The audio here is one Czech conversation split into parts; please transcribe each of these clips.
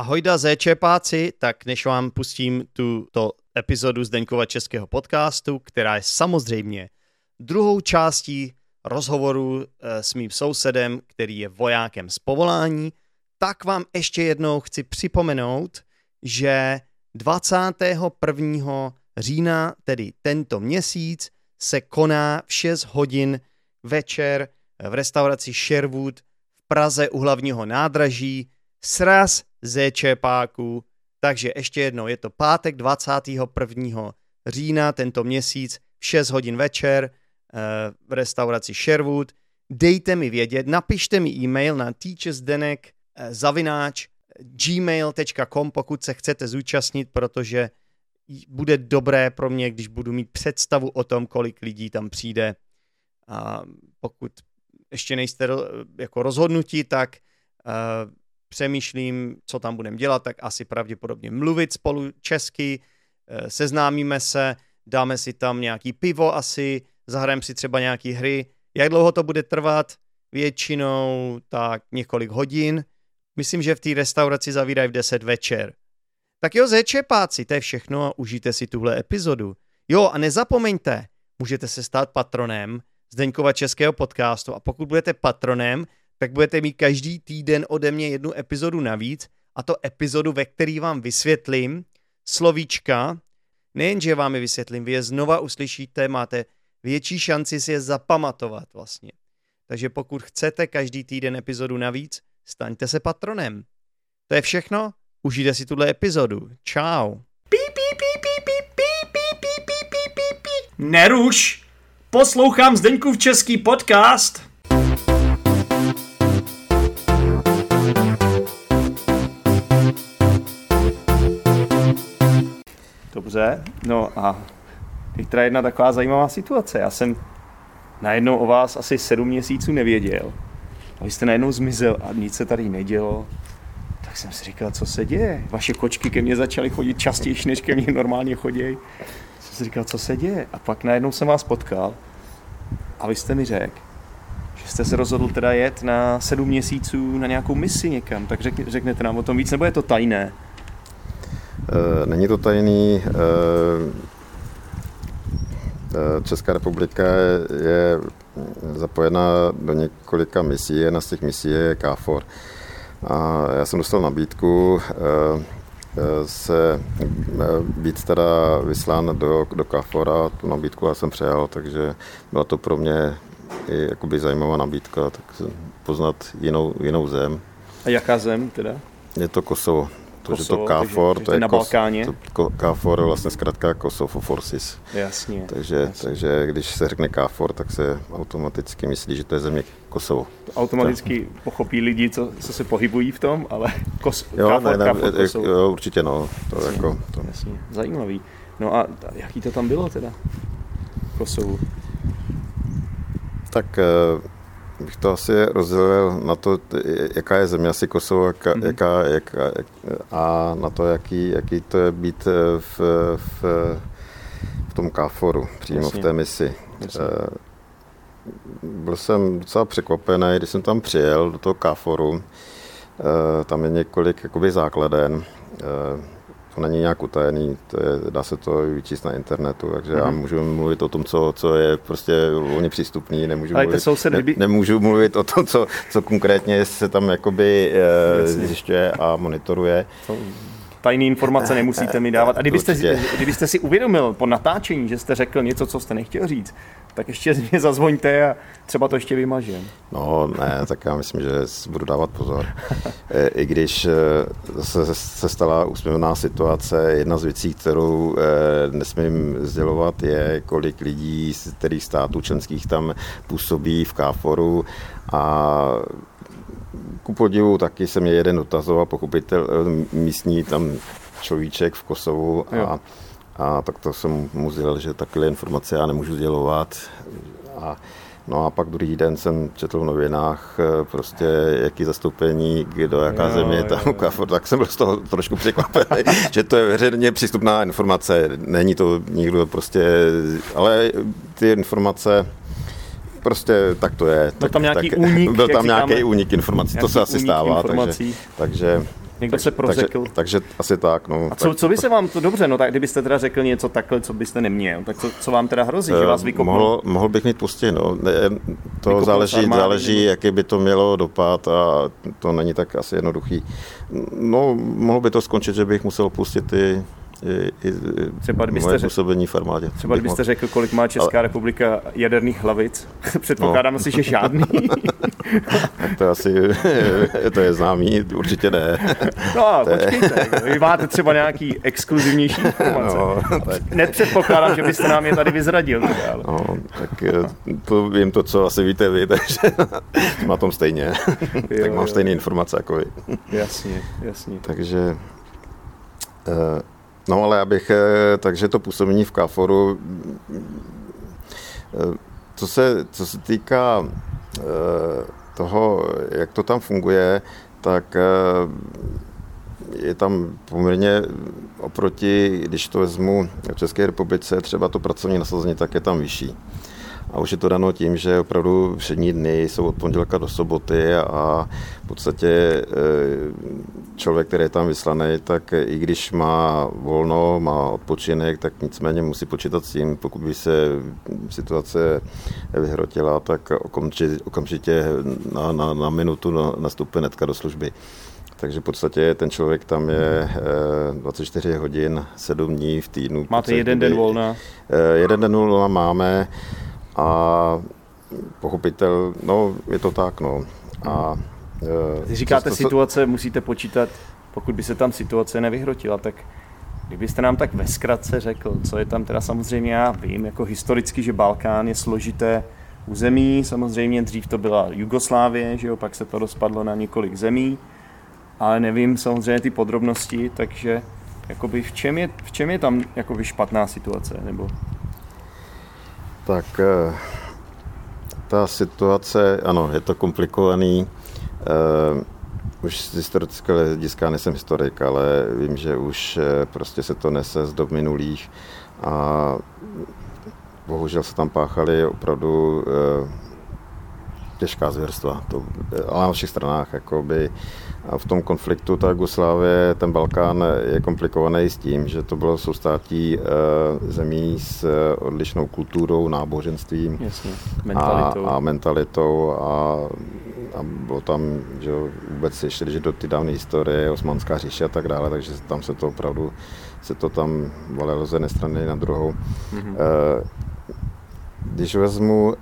Ahojda zéčepáci, tak než vám pustím tuto epizodu Zdeňkova českého podcastu, která je samozřejmě druhou částí rozhovoru eh, s mým sousedem, který je vojákem z povolání, tak vám ještě jednou chci připomenout, že 21. října, tedy tento měsíc, se koná v 6 hodin večer v restauraci Sherwood v Praze u hlavního nádraží sraz zéčepáků. Takže ještě jednou, je to pátek 21. října tento měsíc v 6 hodin večer eh, v restauraci Sherwood. Dejte mi vědět, napište mi e-mail na teachersdenek eh, zavináč gmail.com, pokud se chcete zúčastnit, protože bude dobré pro mě, když budu mít představu o tom, kolik lidí tam přijde. A pokud ještě nejste jako rozhodnutí, tak uh, přemýšlím, co tam budeme dělat, tak asi pravděpodobně mluvit spolu česky, uh, seznámíme se, dáme si tam nějaký pivo asi, zahrajeme si třeba nějaký hry. Jak dlouho to bude trvat? Většinou tak několik hodin. Myslím, že v té restauraci zavírají v 10 večer. Tak jo, zečepáci, to je všechno a užijte si tuhle epizodu. Jo, a nezapomeňte, můžete se stát patronem Zdeňkova českého podcastu a pokud budete patronem, tak budete mít každý týden ode mě jednu epizodu navíc a to epizodu, ve který vám vysvětlím slovíčka, nejenže vám je vysvětlím, vy je znova uslyšíte, máte větší šanci si je zapamatovat vlastně. Takže pokud chcete každý týden epizodu navíc, staňte se patronem. To je všechno, užijte si tuhle epizodu. Čau. Neruš! Poslouchám Zdeňkův český podcast. Dobře, no a teď teda jedna taková zajímavá situace. Já jsem najednou o vás asi sedm měsíců nevěděl. A vy jste najednou zmizel a nic se tady nedělo. Tak jsem si říkal, co se děje. Vaše kočky ke mně začaly chodit častěji, než ke mně normálně chodí. Jsem si říkal, co se děje. A pak najednou jsem vás potkal a vy jste mi řekl, že jste se rozhodl teda jet na sedm měsíců na nějakou misi někam. Tak řek, řeknete nám o tom víc, nebo je to tajné? Eh, není to tajný. Eh, eh, Česká republika je zapojena do několika misí. Jedna z těch misí je KFOR. A já jsem dostal nabídku se být teda vyslán do, do KFOR a tu nabídku já jsem přejal, takže byla to pro mě i jakoby zajímavá nabídka, tak poznat jinou, jinou zem. A jaká zem teda? Je to Kosovo. Protože to KFOR, to je na Balkáně. To KFOR je vlastně zkrátka Kosovo Forces. Jasně. Takže, jasně. takže když se řekne KFOR, tak se automaticky myslí, že to je země Kosovo. To automaticky tak. pochopí lidi, co, co se pohybují v tom, ale Kos, jo, KFOR, ne, ne, KFOR, Kosovo. Jo, určitě no. To jasně, jako, to... jasně. Zajímavý. No a jaký to tam bylo teda? Kosovu? Tak eh, bych to asi rozdělil na to, jaká je země asi Kosovo jaká, mm-hmm. jaká, jaká, a na to, jaký, jaký to je být eh, v, v, v tom KFORu, přímo Jasně. v té misi. Jasně. Eh, byl jsem docela překvapený, když jsem tam přijel do toho KFORu. Eh, tam je několik jakoby základen to není nějak utajený, to je, dá se to vyčíst na internetu, takže mm-hmm. já mhm. můžu mluvit o tom, co, co je prostě volně přístupný, nemůžu, mluvit, ne, nemůžu mluvit o tom, co, co konkrétně se tam jakoby e, zjišťuje a monitoruje. tajné informace nemusíte mi dávat. A kdybyste, kdybyste si uvědomil po natáčení, že jste řekl něco, co jste nechtěl říct, tak ještě mě zazvoňte a třeba to ještě vymažím. No ne, tak já myslím, že budu dávat pozor. E, I když e, se, se stala úsměvná situace, jedna z věcí, kterou e, nesmím sdělovat, je, kolik lidí z kterých států členských tam působí v KFORu a ku podivu taky se mě jeden dotazoval, pochopitel místní tam človíček v Kosovu a a tak to jsem mu sdělil, že takové informace já nemůžu sdělovat. A, no a pak druhý den jsem četl v novinách eh, prostě, jaký zastoupení, kdo, jaká jo, země je tam, jo. tak jsem byl z toho trošku překvapený, že to je veřejně přístupná informace. Není to nikdo prostě, ale ty informace prostě tak to je. Tam nějaký tak, únik? Byl tam nějaký únik informací, to se asi stává. Takže, takže Někdo se prořekl. Takže, takže asi tak, no. A co, co by se vám to dobře, no tak kdybyste teda řekl něco takhle, co byste neměl, tak co, co vám teda hrozí, že vás vykopnou? Mohl, mohl bych mít pustě, no. Ne, to Vykopnou záleží, armády, záleží, nebo... jaký by to mělo dopad a to není tak asi jednoduchý. No, mohlo by to skončit, že bych musel pustit ty třeba kdybyste moje působení v armádě. Třeba kdybyste řekl, kolik má Česká Ale... republika jaderných hlavic, předpokládám no. asi, že žádný. to asi, to je známý, určitě ne. No, to počkejte, je... vy máte třeba nějaký exkluzivnější informace. No, tak. Nepředpokládám, že byste nám je tady vyzradil. Ale... No, tak eh, to vím to, co asi víte vy, takže na tom stejně. Jo, tak mám jo. stejné informace jako vy. Jasně, jasně. Takže uh, No ale abych, eh, takže to působení v KFORu, eh, co se, co se týká eh, toho, jak to tam funguje, tak je tam poměrně oproti, když to vezmu v České republice, třeba to pracovní nasazení, tak je tam vyšší. A už je to dano tím, že opravdu všední dny jsou od pondělka do soboty a v podstatě e, člověk, který je tam vyslaný, tak i když má volno, má odpočinek, tak nicméně musí počítat s tím, pokud by se situace vyhrotila, tak okamžitě, okamžitě na, na, na minutu nastupuje netka do služby. Takže v podstatě ten člověk tam je 24 hodin, 7 dní v týdnu. Máte jeden den volna? E, jeden den volna máme. A pochopitel, no je to tak, no. A, Když říkáte to, situace, musíte počítat, pokud by se tam situace nevyhrotila, tak kdybyste nám tak ve zkratce řekl, co je tam teda samozřejmě, já vím, jako historicky, že Balkán je složité území, samozřejmě dřív to byla Jugoslávie, že jo, pak se to rozpadlo na několik zemí, ale nevím samozřejmě ty podrobnosti, takže jakoby v čem je, v čem je tam jakoby špatná situace, nebo tak eh, ta situace, ano, je to komplikovaný. Eh, už z historického hlediska nejsem historik, ale vím, že už eh, prostě se to nese z dob minulých a bohužel se tam páchaly opravdu těžká zvěrstva, to, ale na všech stranách. Jakoby, a v tom konfliktu ta Jugoslávie, ten Balkán je komplikovaný s tím, že to bylo soustátí e, zemí s odlišnou kulturou, náboženstvím Jasně, mentalitou. A, a mentalitou a, a bylo tam že vůbec ještě, do ty dávné historie, Osmanská říše a tak dále, takže tam se to opravdu se to tam valilo z jedné strany na druhou. Mm-hmm. Když vezmu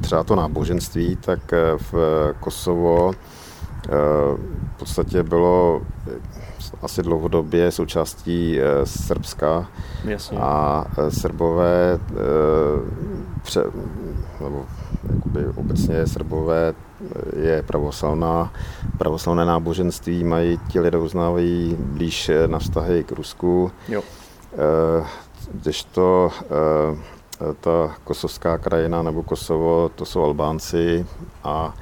třeba to náboženství, tak eh, v Kosovo eh, v podstatě bylo asi dlouhodobě součástí eh, Srbska Jasně. a Srbové, pře, nebo jakoby obecně Srbové je pravoslavná, pravoslavné náboženství, mají ti lidé uznávají blíž na vztahy k Rusku. Jo. Když to ta kosovská krajina nebo Kosovo, to jsou Albánci a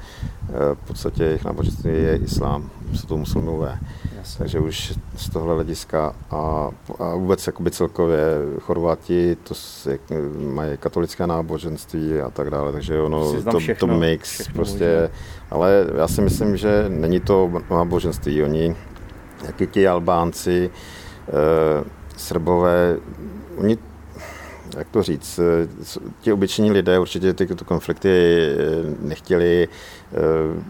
e, v podstatě jejich náboženství je islám, jsou to muslimové. Jasně. Takže už z tohle hlediska a, a vůbec jakoby celkově Chorváti to je, mají katolické náboženství a tak dále, takže ono to, všechno, to mix všechno prostě, možná. ale já si myslím, že není to náboženství, oni, jak i ti Albánci, e, Srbové, oni jak to říct, eh, ti obyčejní lidé určitě tyto konflikty eh, nechtěli eh,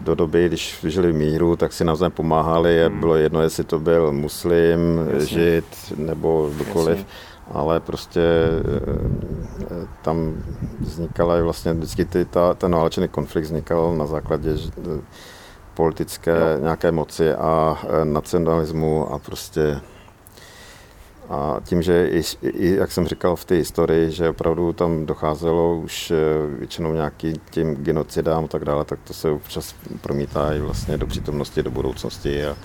do doby, když žili v míru, tak si navzájem pomáhali a hmm. bylo jedno, jestli to byl muslim, Jasně. žid nebo kdokoliv. Jasně. Ale prostě tam vznikala vlastně vždycky ty, ta, ten válečný konflikt vznikal na základě politické jo. nějaké moci a nacionalismu a prostě a tím, že i, i, jak jsem říkal v té historii, že opravdu tam docházelo už eh, většinou nějakým tím genocidám a tak dále, tak to se občas promítá i vlastně do přítomnosti, do budoucnosti a,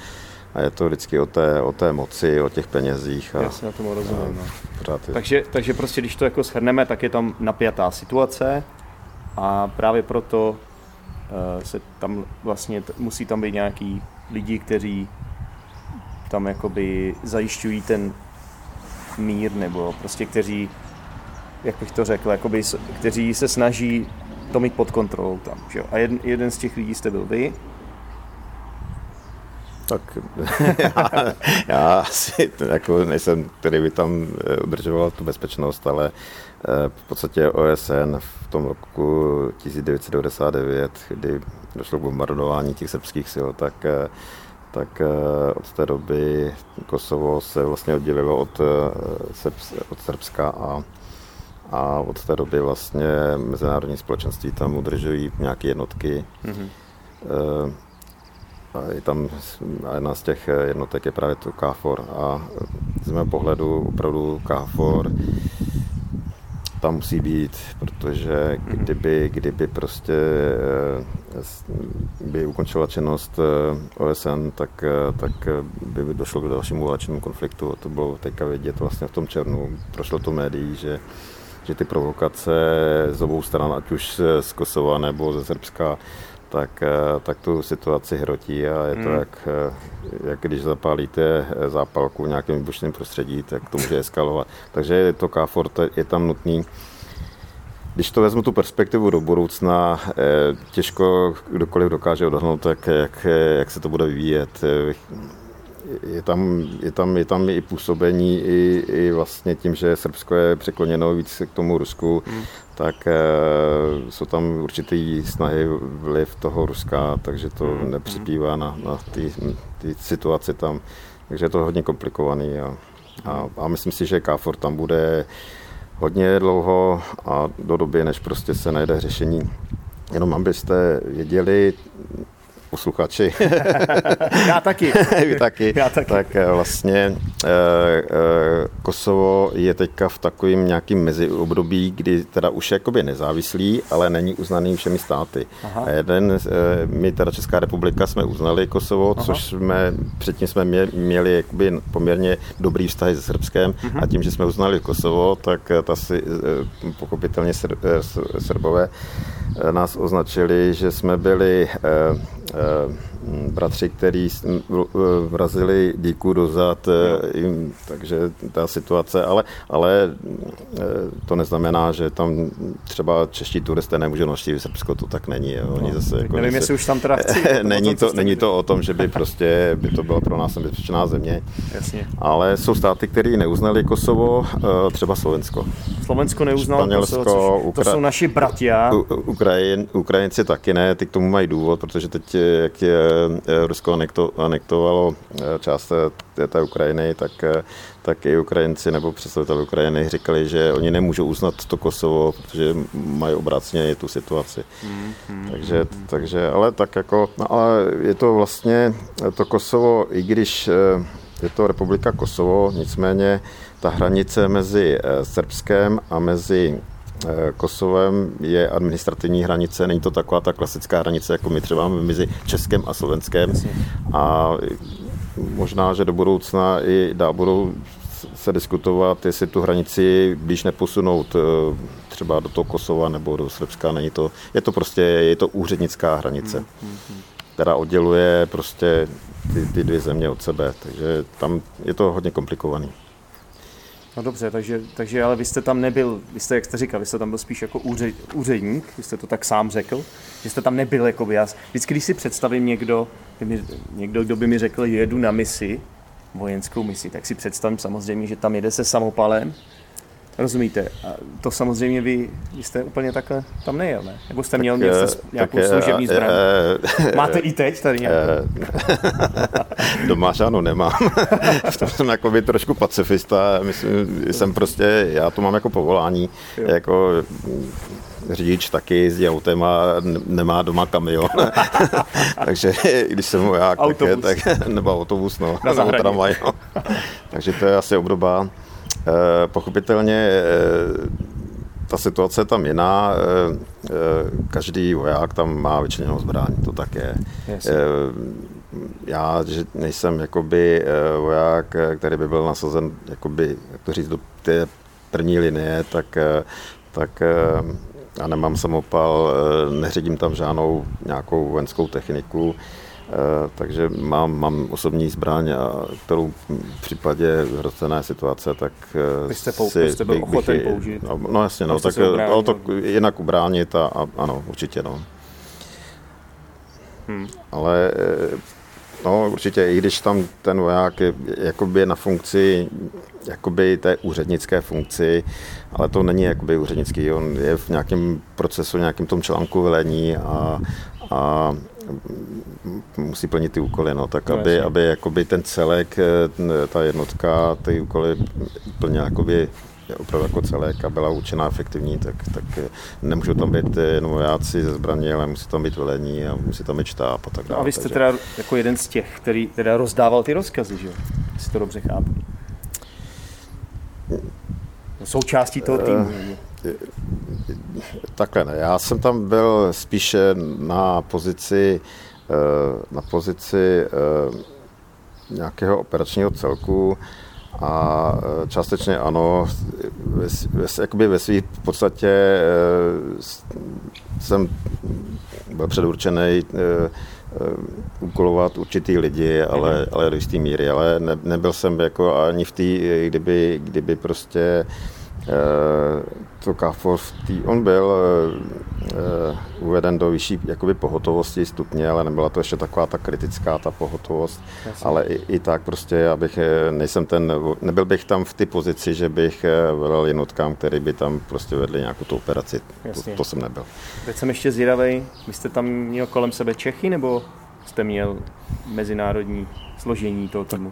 a je to vždycky o té, o té moci, o těch penězích. A, Já si na tomu rozumím. No. Takže, takže prostě, když to jako shrneme, tak je tam napjatá situace a právě proto uh, se tam vlastně, musí tam být nějaký lidi, kteří tam jakoby zajišťují ten mír, nebo prostě kteří, jak bych to řekl, jakoby, kteří se snaží to mít pod kontrolou tam. Že? A jeden, jeden z těch lidí jste byl vy Tak já, já asi jako nejsem, který by tam udržoval tu bezpečnost, ale v podstatě OSN v tom roku 1999, kdy došlo k bombardování těch srbských sil, tak tak od té doby Kosovo se vlastně oddělilo od, od Srbska a a od té doby vlastně mezinárodní společenství tam udržují nějaké jednotky. Mm-hmm. A je tam a jedna z těch jednotek je právě to KFOR a z mého pohledu opravdu KFOR tam musí být, protože mhm. kdyby, kdyby prostě eh, by ukončila činnost eh, OSN, tak, tak by došlo k dalšímu válečnému konfliktu. A to bylo teďka vidět vlastně v tom černu. Prošlo to médií, že že ty provokace z obou stran, ať už z Kosova nebo ze Srbska, tak, eh, tak tu situaci hrotí a je to hmm. jak, eh, jak když zapálíte zápalku v nějakém výbušném prostředí, tak to může eskalovat. Takže je to KFOR, je tam nutný. Když to vezmu tu perspektivu do budoucna, eh, těžko kdokoliv dokáže odhadnout, jak, jak, jak se to bude vyvíjet je tam, je tam, je tam i působení, i, i vlastně tím, že Srbsko je překloněno víc k tomu Rusku, hmm. tak e, jsou tam určitý snahy vliv toho Ruska, takže to hmm. nepřipívá na, na ty, ty situace tam. Takže je to hodně komplikovaný a, a, a myslím si, že KFOR tam bude hodně dlouho a do doby, než prostě se najde řešení. Jenom abyste věděli, posluchači. Já taky. Vy taky. Já taky. Tak eh, vlastně Kosovo je teďka v takovým nějakým meziobdobí, kdy teda už je jakoby nezávislý, ale není uznaný všemi státy. Aha. A jeden, my teda Česká republika jsme uznali Kosovo, Aha. což jsme, předtím jsme měli jakoby poměrně dobrý vztahy se Srbskem. Mhm. a tím, že jsme uznali Kosovo, tak ta si pochopitelně Srbové nás označili, že jsme byli bratři, kteří vrazili díku dozad, jim, takže ta situace, ale, ale to neznamená, že tam třeba čeští turisté nemůžou navštívit Srbsko, to tak není. Jo. Oni no, zase, jako nevím, jestli už tam teda chci. není, to, není to o tom, že by prostě by to byla pro nás bezpečná země, Jasně. ale jsou státy, které neuznali Kosovo, třeba Slovensko. Slovensko neuznalo Španělsko, Kosovo, Ukra- to jsou naši bratia. Ukrajin, Ukrajinci taky ne, ty k tomu mají důvod, protože teď, jak je Eh, Rusko anektovalo eh, část té, té Ukrajiny, tak, eh, tak i Ukrajinci nebo představitelé Ukrajiny říkali, že oni nemůžou uznat to Kosovo, protože mají obráceně tu situaci. Mm, mm, takže, takže, ale tak jako, no ale je to vlastně to Kosovo, i když je to republika Kosovo, nicméně ta hranice mezi Srbskem a mezi Kosovem je administrativní hranice, není to taková ta klasická hranice, jako my třeba máme mezi Českem a Slovenskem. A možná, že do budoucna i dá budou se diskutovat, jestli tu hranici blíž neposunout eh, třeba do toho Kosova nebo do Srbska. Není to, je to prostě je to úřednická hranice, hmm, hmm, hmm. která odděluje prostě ty, ty dvě země od sebe. Takže tam je to hodně komplikovaný. No dobře, takže, takže ale vy jste tam nebyl, vy jste, jak jste říkal, vy jste tam byl spíš jako úřed, úředník, vy jste to tak sám řekl, že jste tam nebyl jako já. Vždycky, když si představím někdo, mi, někdo, kdo by mi řekl, jedu na misi, vojenskou misi, tak si představím samozřejmě, že tam jede se samopalem Rozumíte? A to samozřejmě vy, vy jste úplně takhle tam nejel, ne? Nebo jste měl tak, něco, nějakou tak, služební zbraň? Je, Máte i teď tady nějakou? Doma ano, nemám. v tom jsem jako by trošku pacifista. Myslím, jsem prostě, já to mám jako povolání, jo. jako řidič taky jezdí autem a nemá doma kamion. Takže když jsem voják, tak, tak, nebo autobus, no, nebo tramvaj, no. Takže to je asi obdoba. Eh, pochopitelně eh, ta situace je tam jiná. Eh, každý voják tam má vyčleněnou zbraň, to tak je. Já, že nejsem jakoby voják, který by byl nasazen, jakoby, jak to říct, do té první linie, tak, tak já nemám samopal, neředím tam žádnou nějakou vojenskou techniku. Eh, takže mám, mám osobní zbraň, a kterou v případě hrocené situace, tak eh, Vy jste, pou, si, jste byl bych, ochoten bych, použít. No, no jasně, no, tak ale to jinak ubránit a, a ano, určitě, no. Hmm. Ale eh, No určitě, i když tam ten voják je jakoby na funkci, jakoby té úřednické funkci, ale to není jakoby úřednický, on je v nějakém procesu, nějakém tom článku velení a, a musí plnit ty úkoly, no, tak no, aby, aby jakoby ten celek, eh, ta jednotka, ty úkoly plně jakoby opravdu jako celek a byla účinná efektivní, tak, tak eh, nemůžou tam být jenom vojáci ze zbraní, ale musí tam být velení a musí tam být štáb a tak dále. No a vy jste takže... teda jako jeden z těch, který teda rozdával ty rozkazy, že jo? Jestli to dobře chápu. Součástí toho týmu. Uh, takhle ne, já jsem tam byl spíše na pozici Eh, na pozici eh, nějakého operačního celku a eh, částečně ano, ve, ve, jakoby ve své podstatě jsem byl předurčený úkolovat určitý lidi, ale, ale do jisté míry, ale ne, nebyl jsem jako ani v té, kdyby, kdyby prostě to KFOR, on byl uh, uveden do vyšší jakoby pohotovosti stupně, ale nebyla to ještě taková ta kritická ta pohotovost, Jasně. ale i, i, tak prostě, abych eh, nejsem ten, nebyl bych tam v ty pozici, že bych velel jednotkám, který by tam prostě vedli nějakou tu operaci. To, to, jsem nebyl. Teď jsem ještě zvědavý, vy jste tam měl kolem sebe Čechy, nebo jste měl mezinárodní složení toho týmu?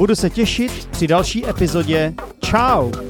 Budu se těšit při další epizodě. Ciao!